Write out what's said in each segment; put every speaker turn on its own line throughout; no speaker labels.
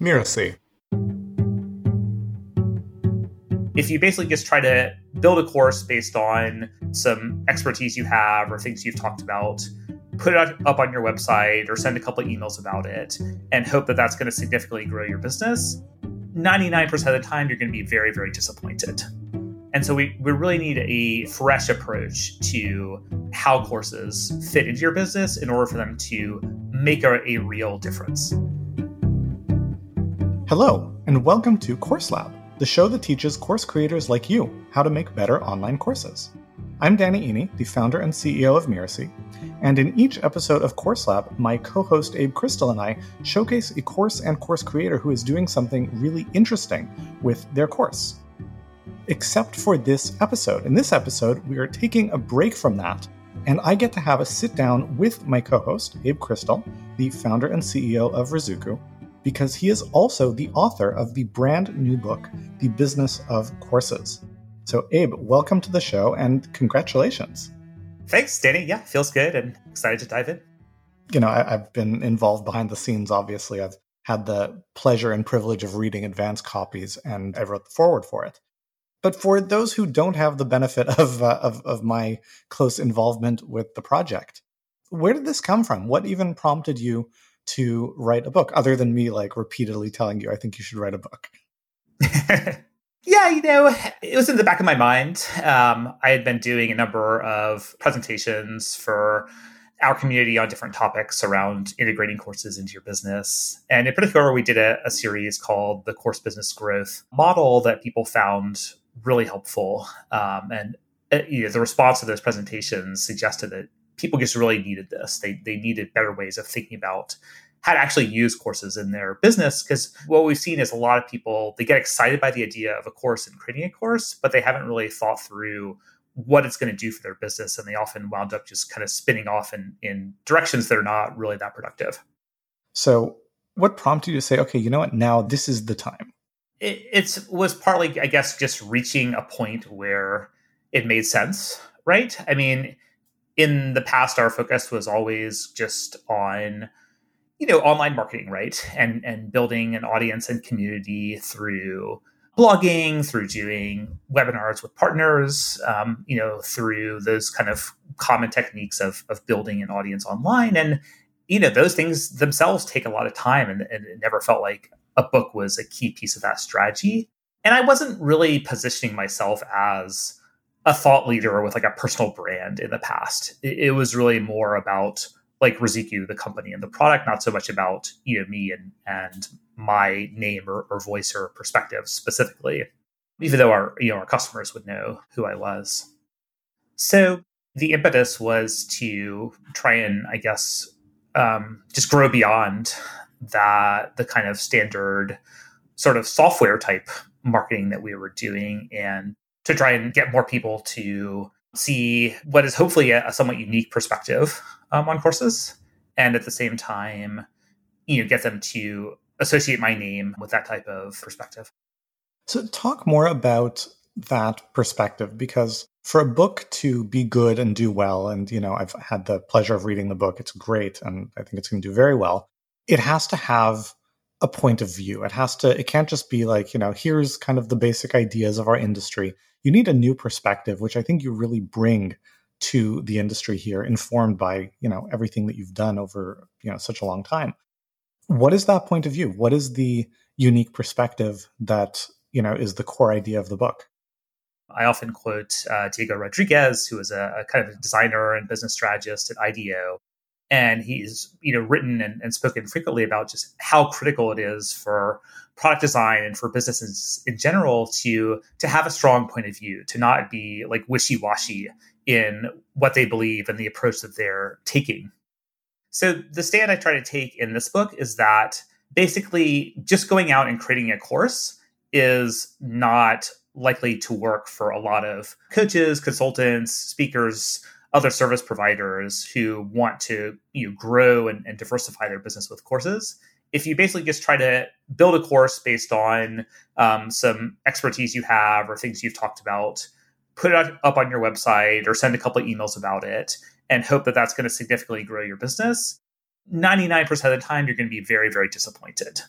Mirasee.
If you basically just try to build a course based on some expertise you have or things you've talked about, put it up on your website or send a couple emails about it and hope that that's going to significantly grow your business, 99% of the time you're going to be very, very disappointed. And so we, we really need a fresh approach to how courses fit into your business in order for them to make a, a real difference.
Hello, and welcome to Course Lab, the show that teaches course creators like you how to make better online courses. I'm Danny Iny, the founder and CEO of Mirasee, and in each episode of Course Lab, my co host Abe Crystal and I showcase a course and course creator who is doing something really interesting with their course. Except for this episode. In this episode, we are taking a break from that, and I get to have a sit down with my co host, Abe Crystal, the founder and CEO of Ruzuku, because he is also the author of the brand new book, The Business of Courses. So, Abe, welcome to the show and congratulations.
Thanks, Danny. Yeah, feels good and excited to dive in.
You know, I, have been involved behind the scenes, obviously. I've had the pleasure and privilege of reading advanced copies and I wrote the foreword for it. But for those who don't have the benefit of, uh, of, of my close involvement with the project, where did this come from? What even prompted you to write a book other than me like repeatedly telling you I think you should write a book?
yeah, you know, it was in the back of my mind. Um, I had been doing a number of presentations for our community on different topics around integrating courses into your business. And in particular, we did a, a series called the Course Business Growth Model that people found really helpful. Um, and uh, you know, the response to those presentations suggested that people just really needed this. They they needed better ways of thinking about how to actually use courses in their business because what we've seen is a lot of people they get excited by the idea of a course and creating a course, but they haven't really thought through what it's going to do for their business and they often wound up just kind of spinning off in, in directions that are not really that productive.
So what prompted you to say, okay, you know what, now this is the time?
It it's, was partly, I guess, just reaching a point where it made sense, right? I mean, in the past our focus was always just on you know online marketing right? And and building an audience and community through blogging through doing webinars with partners um, you know through those kind of common techniques of of building an audience online. And you know those things themselves take a lot of time and, and it never felt like a book was a key piece of that strategy. And i wasn't really positioning myself as a thought leader with like a personal brand in the past. It, it was really more about like Ruzuku, the company and the product, not so much about you know me and and my name or, or voice or perspective specifically. Even though our you know our customers would know who I was. So the impetus was to try and I guess um, just grow beyond that the kind of standard sort of software type marketing that we were doing and to try and get more people to see what is hopefully a, a somewhat unique perspective um, on courses, and at the same time, you know, get them to associate my name with that type of perspective.
So, talk more about that perspective because for a book to be good and do well, and you know, I've had the pleasure of reading the book, it's great, and I think it's going to do very well. It has to have a point of view. It has to, it can't just be like, you know, here's kind of the basic ideas of our industry you need a new perspective, which I think you really bring to the industry here, informed by you know everything that you've done over you know such a long time. What is that point of view? What is the unique perspective that you know is the core idea of the book?
I often quote uh, Diego Rodriguez, who is a, a, kind of a designer and business strategist at IDEO, and he's you know written and, and spoken frequently about just how critical it is for product design and for businesses in general to to have a strong point of view to not be like wishy-washy in what they believe and the approach that they're taking. So the stand i try to take in this book is that basically just going out and creating a course is not likely to work for a lot of coaches consultants speakers other service providers who want to you know, grow and, and diversify their business with courses if you basically just try to build a course based on um, some expertise you have or things you've talked about, put it up on your website or send a couple emails about it and hope that that's going to significantly grow your business, 99% of the time, you're going to be very, very disappointed.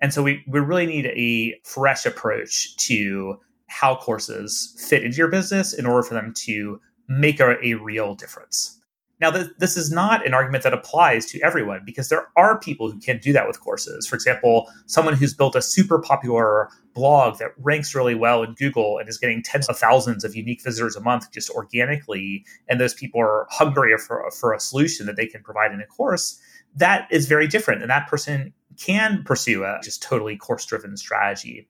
And so we, we really need a fresh approach to how courses fit into your business in order for them to make a, a real difference. Now, th- this is not an argument that applies to everyone because there are people who can do that with courses. For example, someone who's built a super popular blog that ranks really well in Google and is getting tens of thousands of unique visitors a month just organically, and those people are hungry for, for a solution that they can provide in a course, that is very different. And that person can pursue a just totally course driven strategy.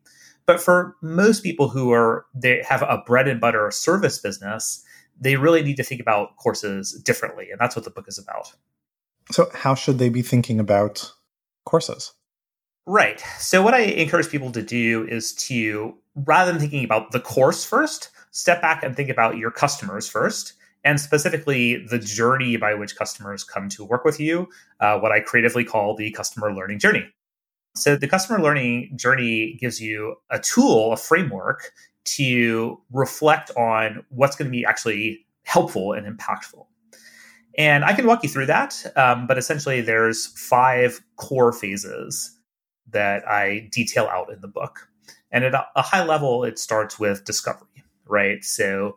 But for most people who are, they have a bread and butter service business, they really need to think about courses differently. And that's what the book is about.
So, how should they be thinking about courses?
Right. So, what I encourage people to do is to, rather than thinking about the course first, step back and think about your customers first, and specifically the journey by which customers come to work with you, uh, what I creatively call the customer learning journey. So, the customer learning journey gives you a tool, a framework to reflect on what's going to be actually helpful and impactful. And I can walk you through that, um, but essentially, there's five core phases that I detail out in the book. And at a, high level, it starts with discovery, right? So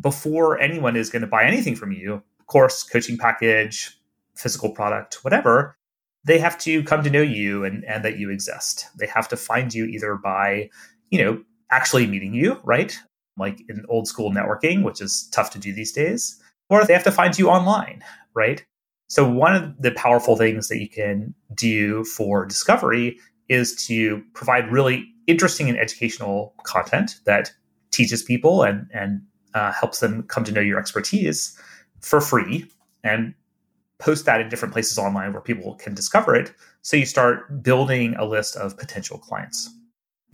before anyone is going to buy anything from you, course, coaching package, physical product, whatever, they have to come to know you and, and that you exist. They have to find you either by, you know, actually meeting you, right? Like in old school networking, which is tough to do these days, or they have to find you online, right? So, one of the powerful things that you can do for discovery is to provide really interesting and educational content that teaches people and, and uh, helps them come to know your expertise for free and post that in different places online where people can discover it. So, you start building a list of potential clients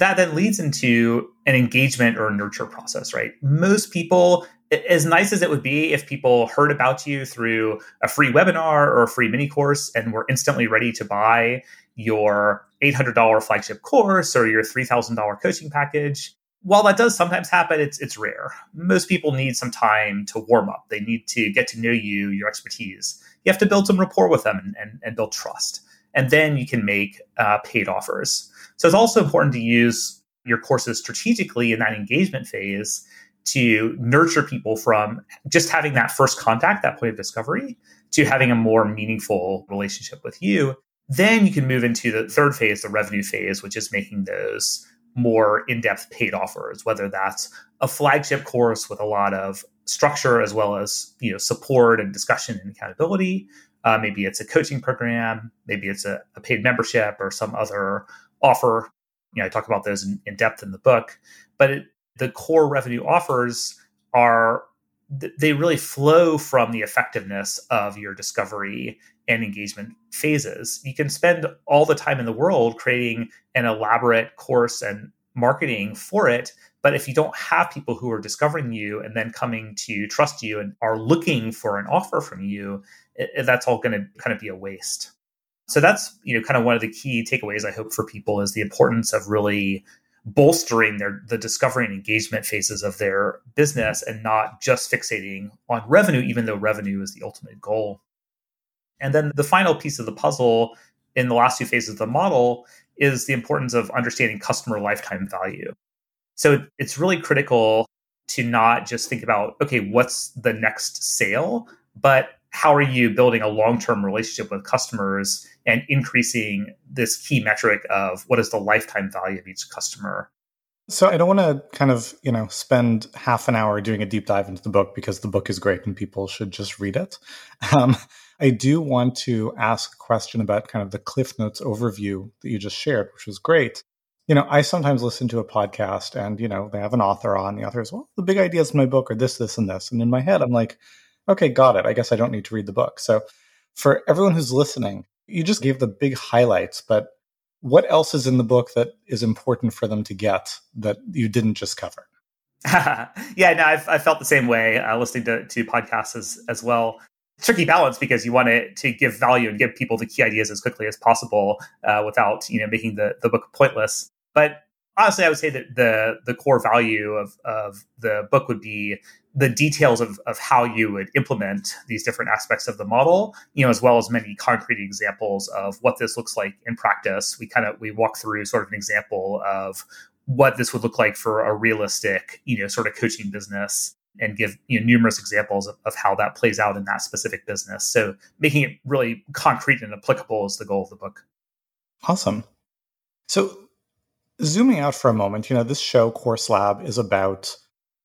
that then leads into an engagement or nurture process, right? Most people, as nice as it would be if people heard about you through a free webinar or a free mini course and were instantly ready to buy your $800 flagship course or your $3,000 coaching package, while that does sometimes happen, it's it's rare. Most people need some time to warm up. They need to get to know you, your expertise. You have to build some rapport with them and, and, and build trust. And then you can make uh, paid offers. So it's also important to use your courses strategically in that engagement phase to nurture people from just having that first contact, that point of discovery, to having a more meaningful relationship with you. Then you can move into the third phase, the revenue phase, which is making those more in-depth paid offers, whether that's a flagship course with a lot of structure as well as you know support and discussion and accountability. Uh, maybe it's a coaching program, maybe it's a, a paid membership or some other offer. You know, I talk about those in, in depth in the book, but it, the core revenue offers are they really flow from the effectiveness of your discovery and engagement phases. You can spend all the time in the world creating an elaborate course and marketing for it, but if you don't have people who are discovering you and then coming to trust you and are looking for an offer from you, it, that's all going to kind of be a waste so that's you know kind of one of the key takeaways i hope for people is the importance of really bolstering their the discovery and engagement phases of their business and not just fixating on revenue even though revenue is the ultimate goal. And then the final piece of the puzzle in the last two phases of the model is the importance of understanding customer lifetime value. So it's really critical to not just think about okay what's the next sale but how are you building a long-term relationship with customers and increasing this key metric of what is the lifetime value of each customer?
So i don't want to kind of you know spend half an hour doing a deep dive into the book because the book is great and people should just read it. Um, i do want to ask a question about kind of the cliff notes overview that you just shared which was great. You know i sometimes listen to a podcast and you know they have an author on the author is well the big ideas in my book are this this and this. And in my head i'm like okay, got it. I guess I don't need to read the book. So for everyone who's listening, you just gave the big highlights, but what else is in the book that is important for them to get that you didn't just cover?
yeah, no, I've, I felt the same way uh, listening to, to podcasts as, as well. Tricky balance because you want it to give value and give people the key ideas as quickly as possible uh, without you know making the, the book pointless. But honestly, I would say that the the core value of of the book would be the details of, of how you would implement these different aspects of the model, you know, as well as many concrete examples of what this looks like in practice. We kind of we walk through sort of an example of what this would look like for a realistic, you know, sort of coaching business and give you know numerous examples of, of how that plays out in that specific business. So making it really concrete and applicable is the goal of the book.
Awesome. So zooming out for a moment, you know, this show Course Lab is about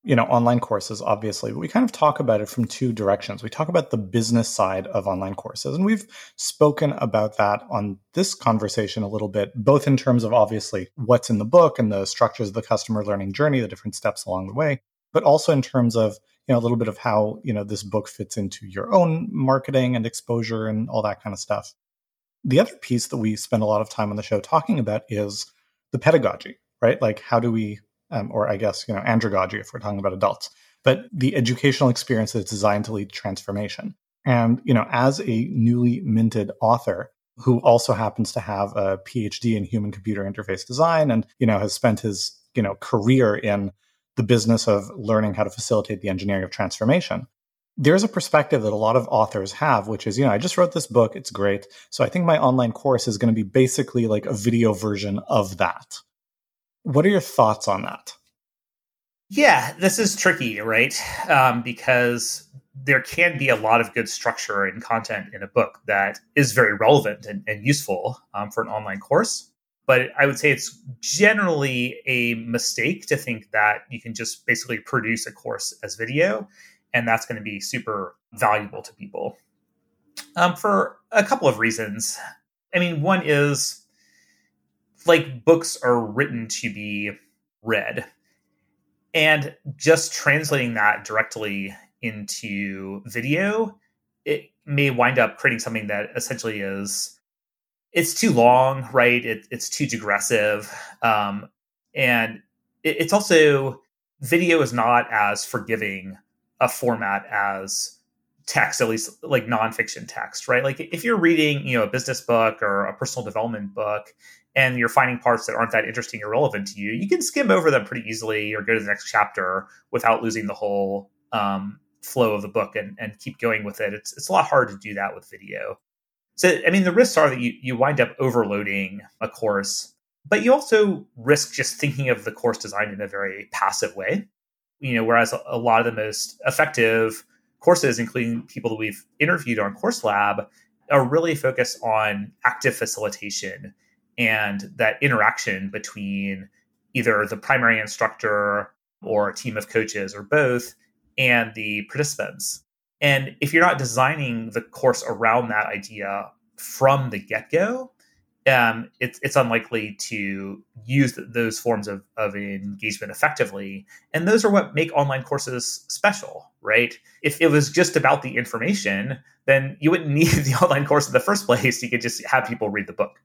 you know online courses obviously but we kind of talk about it from two directions. We talk about the business side of online courses and we've spoken about that on this conversation a little bit both in terms of obviously what's in the book and the structures of the customer learning journey the different steps along the way but also in terms of you know a little bit of how you know this book fits into your own marketing and exposure and all that kind of stuff. The other piece that we spend a lot of time on the show talking about is the pedagogy right? Like how do we um, or I guess you know andragogy if we're talking about adults, but the educational experience that's designed to lead to transformation. And you know, as a newly minted author who also happens to have a PhD in human computer interface design, and you know has spent his you know career in the business of learning how to facilitate the engineering of transformation. There's a perspective that a lot of authors have, which is, you know, I just wrote this book, it's great. So I think my online course is going to be basically like a video version of that. What are your thoughts on that?
Yeah, this is tricky, right? Um, because there can be a lot of good structure and content in a book that is very relevant and, and useful um, for an online course. But I would say it's generally a mistake to think that you can just basically produce a course as video and that's going to be super valuable to people um, for a couple of reasons. I mean, one is like books are written to be read. And just translating that directly into video, it may wind up creating something that essentially is it's too long, right? It, it's too digressive. Um, and it, it's also video is not as forgiving a format as text, at least like nonfiction text, right? Like if you're reading, you know, a business book or a personal development book and you're finding parts that aren't that interesting or relevant to you, you can skim over them pretty easily or go to the next chapter without losing the whole um, flow of the book and, and keep going with it. It's, it's a lot harder to do that with video. So, I mean, the risks are that you, you wind up overloading a course, but you also risk just thinking of the course design in a very passive way. You know, whereas a, a lot of the most effective courses, including people that we've interviewed on Course Lab, are really focused on active facilitation and that interaction between either the primary instructor or a team of coaches or both and the participants. And if you're not designing the course around that idea from the get go, um, it's, it's unlikely to use those forms of, of engagement effectively. And those are what make online courses special, right? If it was just about the information, then you wouldn't need the online course in the first place. You could just have people read the book.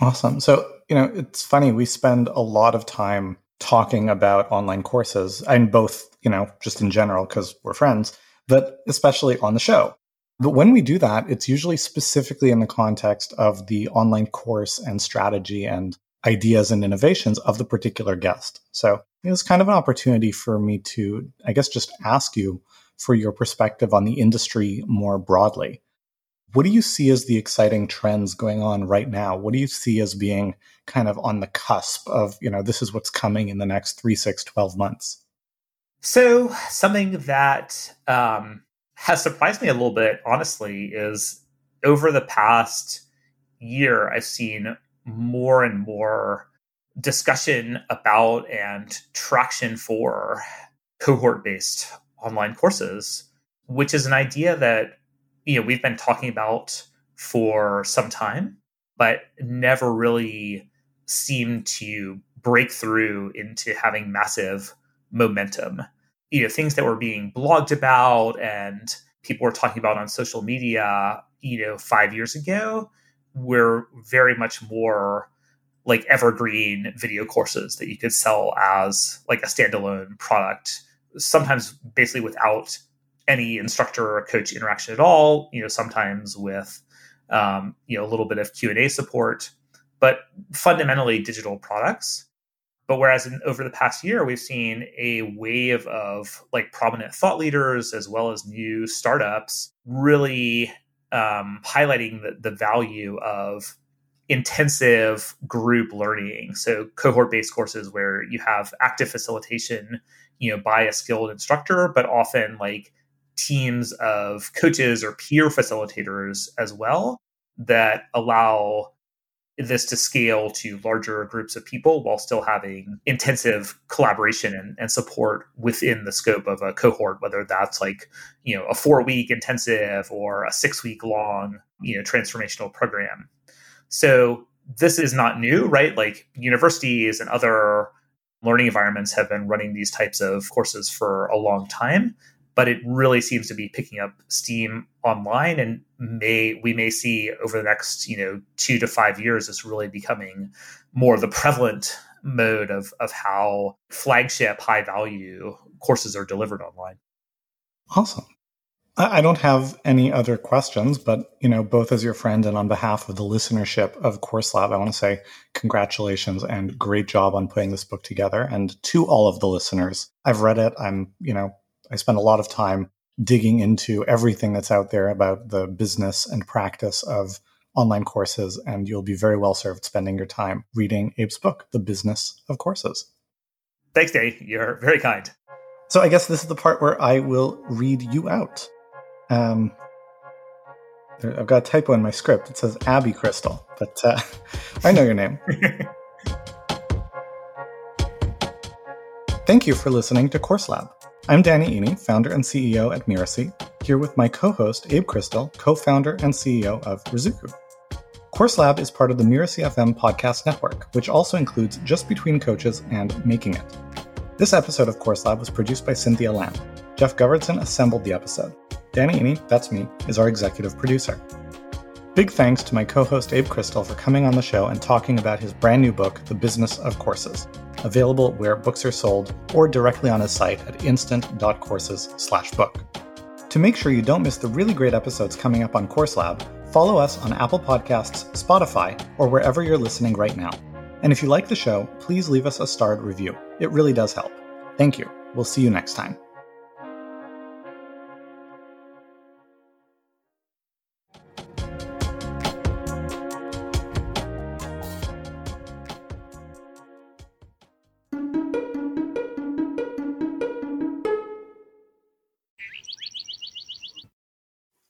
Awesome. So, you know, it's funny, we spend a lot of time talking about online courses and both, you know, just in general, because we're friends, but especially on the show. But when we do that, it's usually specifically in the context of the online course and strategy and ideas and innovations of the particular guest. So it was kind of an opportunity for me to, I guess, just ask you for your perspective on the industry more broadly. What do you see as the exciting trends going on right now? What do you see as being kind of on the cusp of, you know, this is what's coming in the next three, six, 12 months?
So, something that um, has surprised me a little bit, honestly, is over the past year, I've seen more and more discussion about and traction for cohort based online courses, which is an idea that you know we've been talking about for some time, but never really seemed to break through into having massive momentum. You know, things that were being blogged about and people were talking about on social media, you know, five years ago, were very much more like evergreen video courses that you could sell as like a standalone product, sometimes basically without any instructor or coach interaction at all. You know, sometimes with um, you know a little bit of Q and A support, but fundamentally digital products. But whereas in, over the past year, we've seen a wave of like prominent thought leaders as well as new startups really um, highlighting the, the value of intensive group learning. So cohort based courses where you have active facilitation, you know, by a skilled instructor, but often like teams of coaches or peer facilitators as well that allow this to scale to larger groups of people while still having intensive collaboration and, and, support within the scope of a cohort whether that's like you know a four week intensive or a six week long you know transformational program. So this is not new right? Like universities and other learning environments have been running these types of courses for a long time but it really seems to be picking up steam online and may we may see over the next you know two to five years this really becoming more the prevalent mode of of how flagship high value courses are delivered online
awesome I don't have any other questions, but you know, both as your friend and on behalf of the listenership of Course Lab, I want to say congratulations and great job on putting this book together. And to all of the listeners, I've read it. I'm, you know, I spend a lot of time digging into everything that's out there about the business and practice of online courses, and you'll be very well served spending your time reading Abe's book, The Business of Courses.
Thanks, Dave. You're very kind.
So I guess this is the part where I will read you out. Um, I've got a typo in my script. It says Abby Crystal, but uh, I know your name. Thank you for listening to Course Lab. I'm Danny Iny, founder and CEO at Mirasee, here with my co host Abe Crystal, co founder and CEO of Ruzuku. Course Lab is part of the Mirasee FM podcast network, which also includes Just Between Coaches and Making It. This episode of Course Lab was produced by Cynthia Lamb. Jeff Govardson assembled the episode. Danny Iny, that's me, is our executive producer. Big thanks to my co host Abe Crystal for coming on the show and talking about his brand new book, The Business of Courses available where books are sold or directly on his site at instant.courses/book. To make sure you don't miss the really great episodes coming up on Course Lab, follow us on Apple Podcasts, Spotify, or wherever you're listening right now. And if you like the show, please leave us a starred review. It really does help. Thank you. We'll see you next time.